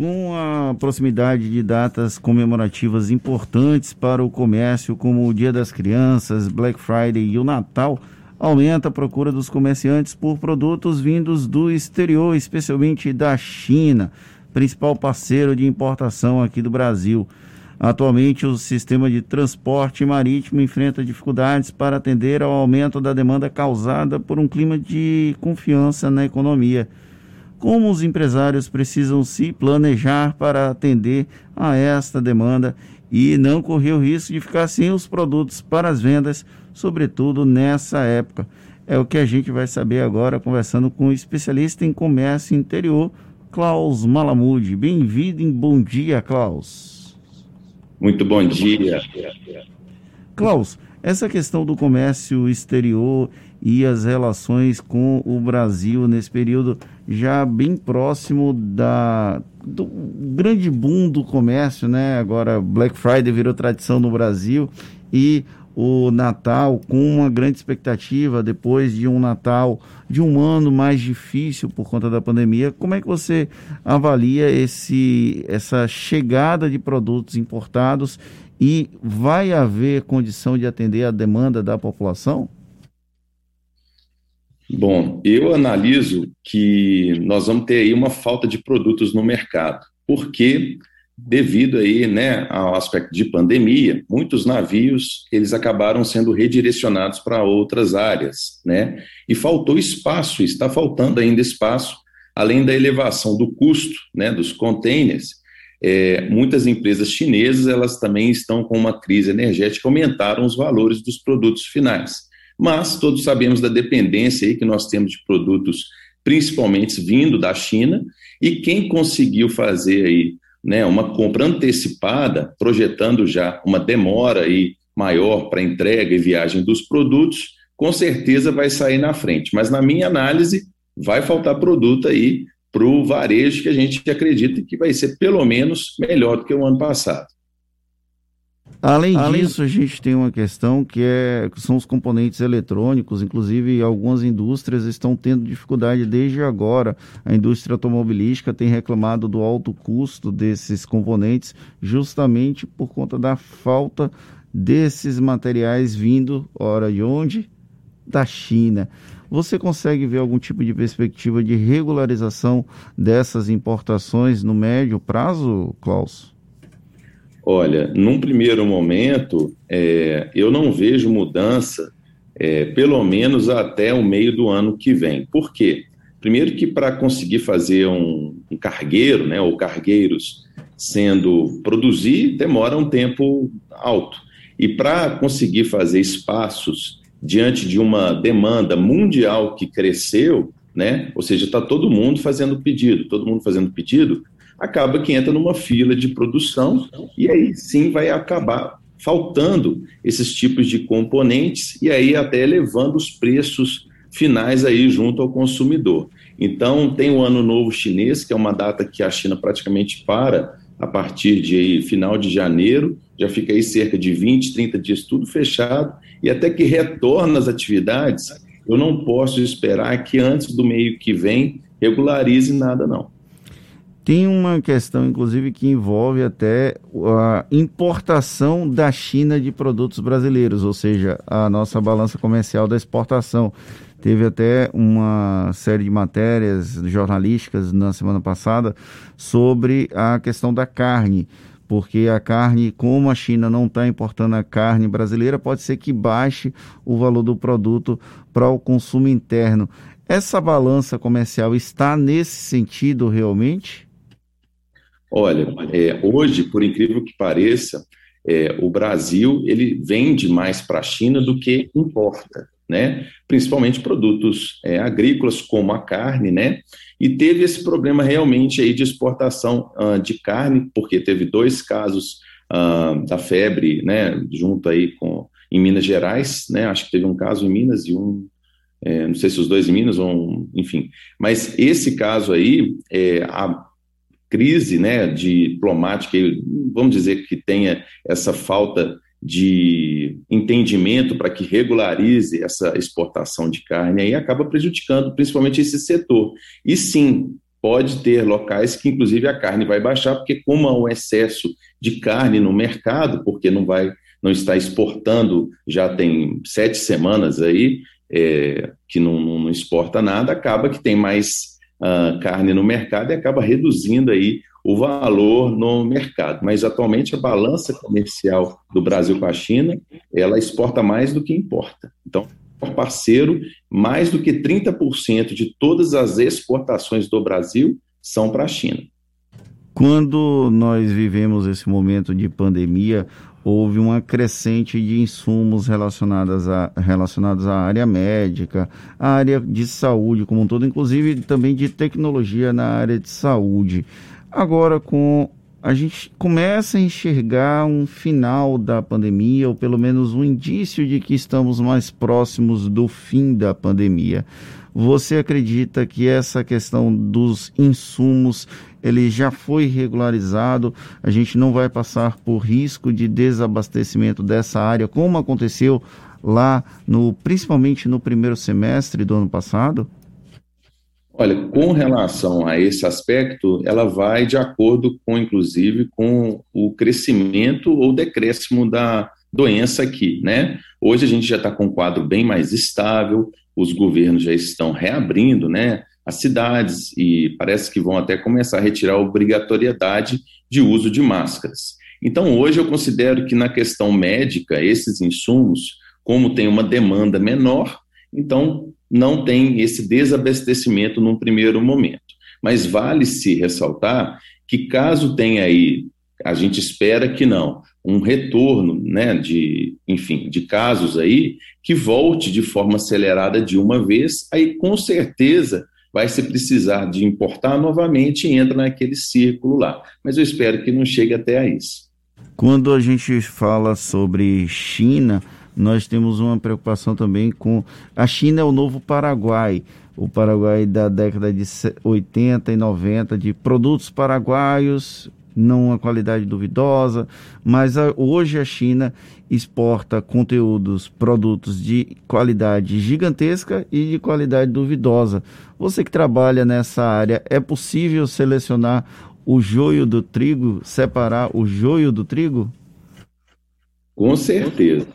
com a proximidade de datas comemorativas importantes para o comércio, como o Dia das Crianças, Black Friday e o Natal, aumenta a procura dos comerciantes por produtos vindos do exterior, especialmente da China, principal parceiro de importação aqui do Brasil. Atualmente, o sistema de transporte marítimo enfrenta dificuldades para atender ao aumento da demanda causada por um clima de confiança na economia como os empresários precisam se planejar para atender a esta demanda e não correr o risco de ficar sem os produtos para as vendas, sobretudo nessa época. É o que a gente vai saber agora conversando com o especialista em comércio interior, Klaus Malamude. Bem-vindo e bom dia, Klaus. Muito bom dia. Klaus, essa questão do comércio exterior e as relações com o Brasil nesse período já bem próximo da do grande boom do comércio, né? Agora Black Friday virou tradição no Brasil e o Natal com uma grande expectativa depois de um Natal de um ano mais difícil por conta da pandemia. Como é que você avalia esse essa chegada de produtos importados e vai haver condição de atender a demanda da população? Bom, eu analiso que nós vamos ter aí uma falta de produtos no mercado, porque devido aí, né, ao aspecto de pandemia, muitos navios eles acabaram sendo redirecionados para outras áreas, né? E faltou espaço, está faltando ainda espaço, além da elevação do custo, né, dos containers. É, muitas empresas chinesas elas também estão com uma crise energética, aumentaram os valores dos produtos finais mas todos sabemos da dependência aí que nós temos de produtos, principalmente vindo da China, e quem conseguiu fazer aí né, uma compra antecipada, projetando já uma demora aí maior para entrega e viagem dos produtos, com certeza vai sair na frente. Mas na minha análise, vai faltar produto aí para o varejo que a gente acredita que vai ser pelo menos melhor do que o ano passado. Além, Além disso, a gente tem uma questão que, é, que são os componentes eletrônicos, inclusive algumas indústrias estão tendo dificuldade desde agora. A indústria automobilística tem reclamado do alto custo desses componentes, justamente por conta da falta desses materiais vindo, ora de onde? Da China. Você consegue ver algum tipo de perspectiva de regularização dessas importações no médio prazo, Klaus? Olha, num primeiro momento, é, eu não vejo mudança, é, pelo menos até o meio do ano que vem. Por quê? Primeiro que para conseguir fazer um, um cargueiro, né, ou cargueiros sendo produzir, demora um tempo alto. E para conseguir fazer espaços diante de uma demanda mundial que cresceu, né, ou seja, está todo mundo fazendo pedido, todo mundo fazendo pedido, acaba que entra numa fila de produção e aí sim vai acabar faltando esses tipos de componentes e aí até elevando os preços finais aí junto ao consumidor. Então tem o Ano Novo Chinês, que é uma data que a China praticamente para a partir de aí, final de janeiro, já fica aí cerca de 20, 30 dias tudo fechado e até que retorna as atividades, eu não posso esperar que antes do meio que vem regularize nada não. Tem uma questão, inclusive, que envolve até a importação da China de produtos brasileiros, ou seja, a nossa balança comercial da exportação. Teve até uma série de matérias jornalísticas na semana passada sobre a questão da carne, porque a carne, como a China não está importando a carne brasileira, pode ser que baixe o valor do produto para o consumo interno. Essa balança comercial está nesse sentido realmente? Olha, é, hoje, por incrível que pareça, é, o Brasil ele vende mais para a China do que importa, né? Principalmente produtos é, agrícolas como a carne, né? E teve esse problema realmente aí de exportação uh, de carne, porque teve dois casos uh, da febre, né? Junto aí com em Minas Gerais, né? Acho que teve um caso em Minas e um é, não sei se os dois em Minas ou enfim. Mas esse caso aí, é, a crise né, diplomática, vamos dizer que tenha essa falta de entendimento para que regularize essa exportação de carne, aí acaba prejudicando principalmente esse setor. E sim, pode ter locais que, inclusive, a carne vai baixar, porque como há um excesso de carne no mercado, porque não vai, não está exportando, já tem sete semanas aí, é, que não, não, não, exporta nada, acaba que tem mais uh, carne no mercado e acaba reduzindo aí o valor no mercado. Mas atualmente a balança comercial do Brasil com a China, ela exporta mais do que importa. Então, parceiro, mais do que 30% de todas as exportações do Brasil são para a China. Quando nós vivemos esse momento de pandemia, houve uma crescente de insumos relacionados, a, relacionados à área médica, à área de saúde como um todo, inclusive também de tecnologia na área de saúde. Agora, com a gente começa a enxergar um final da pandemia, ou pelo menos um indício de que estamos mais próximos do fim da pandemia. Você acredita que essa questão dos insumos ele já foi regularizado? A gente não vai passar por risco de desabastecimento dessa área, como aconteceu lá no, principalmente no primeiro semestre do ano passado? Olha, com relação a esse aspecto, ela vai de acordo com, inclusive, com o crescimento ou decréscimo da doença aqui, né? Hoje a gente já está com um quadro bem mais estável, os governos já estão reabrindo, né? As cidades e parece que vão até começar a retirar a obrigatoriedade de uso de máscaras. Então, hoje eu considero que na questão médica, esses insumos, como tem uma demanda menor, então não tem esse desabastecimento num primeiro momento. Mas vale-se ressaltar que caso tenha aí, a gente espera que não, um retorno, né, de, enfim, de casos aí que volte de forma acelerada de uma vez, aí com certeza vai se precisar de importar novamente e entra naquele círculo lá. Mas eu espero que não chegue até a isso. Quando a gente fala sobre China, nós temos uma preocupação também com. A China é o novo Paraguai. O Paraguai da década de 80 e 90, de produtos paraguaios, não uma qualidade duvidosa, mas a, hoje a China exporta conteúdos, produtos de qualidade gigantesca e de qualidade duvidosa. Você que trabalha nessa área, é possível selecionar o joio do trigo, separar o joio do trigo? Com certeza.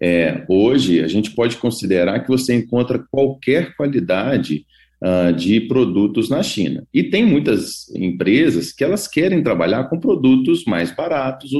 É, hoje, a gente pode considerar que você encontra qualquer qualidade uh, de produtos na China. E tem muitas empresas que elas querem trabalhar com produtos mais baratos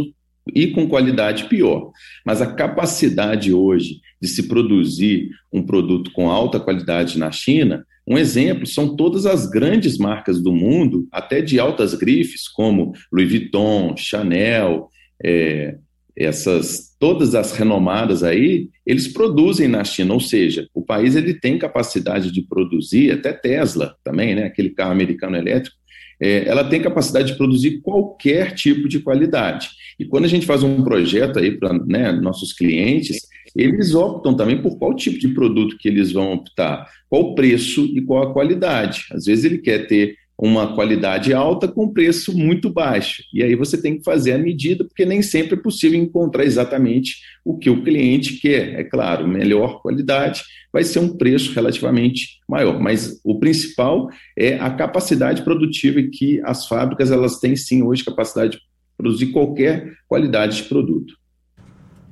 e com qualidade pior. Mas a capacidade hoje de se produzir um produto com alta qualidade na China, um exemplo são todas as grandes marcas do mundo, até de altas grifes, como Louis Vuitton, Chanel, é, essas todas as renomadas aí, eles produzem na China, ou seja, o país ele tem capacidade de produzir, até Tesla também, né, aquele carro americano elétrico, é, ela tem capacidade de produzir qualquer tipo de qualidade. E quando a gente faz um projeto aí para né, nossos clientes, eles optam também por qual tipo de produto que eles vão optar, qual o preço e qual a qualidade. Às vezes ele quer ter uma qualidade alta com preço muito baixo. E aí você tem que fazer a medida, porque nem sempre é possível encontrar exatamente o que o cliente quer. É claro, melhor qualidade vai ser um preço relativamente maior, mas o principal é a capacidade produtiva que as fábricas elas têm sim hoje capacidade de produzir qualquer qualidade de produto.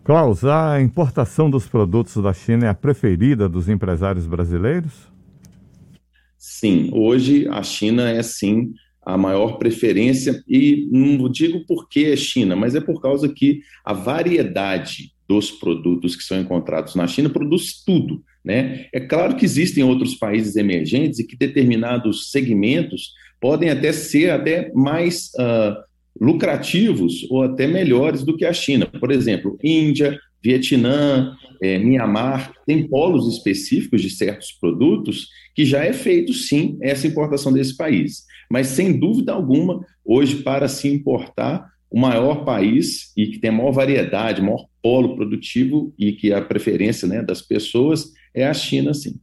Klaus, a importação dos produtos da China é a preferida dos empresários brasileiros? Sim, hoje a China é sim a maior preferência, e não digo porque é China, mas é por causa que a variedade dos produtos que são encontrados na China produz tudo. Né? É claro que existem outros países emergentes e que determinados segmentos podem até ser até mais uh, lucrativos ou até melhores do que a China. Por exemplo, Índia, Vietnã, é, Mianmar, tem polos específicos de certos produtos que já é feito, sim, essa importação desse país. Mas, sem dúvida alguma, hoje, para se importar, o maior país e que tem a maior variedade, maior polo produtivo e que a preferência né, das pessoas é a China, sim.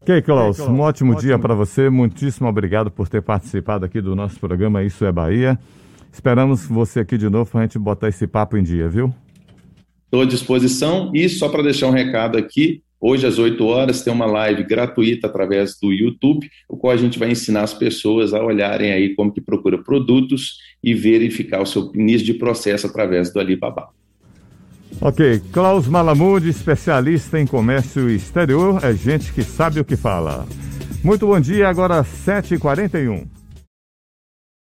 Ok, Klaus, um ótimo, ótimo. dia para você. Muitíssimo obrigado por ter participado aqui do nosso programa Isso é Bahia. Esperamos você aqui de novo para a gente botar esse papo em dia, viu? Estou à disposição e só para deixar um recado aqui, Hoje, às 8 horas, tem uma live gratuita através do YouTube, o qual a gente vai ensinar as pessoas a olharem aí como que procura produtos e verificar o seu início de processo através do Alibaba. Ok, Klaus Malamude, especialista em comércio exterior, é gente que sabe o que fala. Muito bom dia, agora 7h41.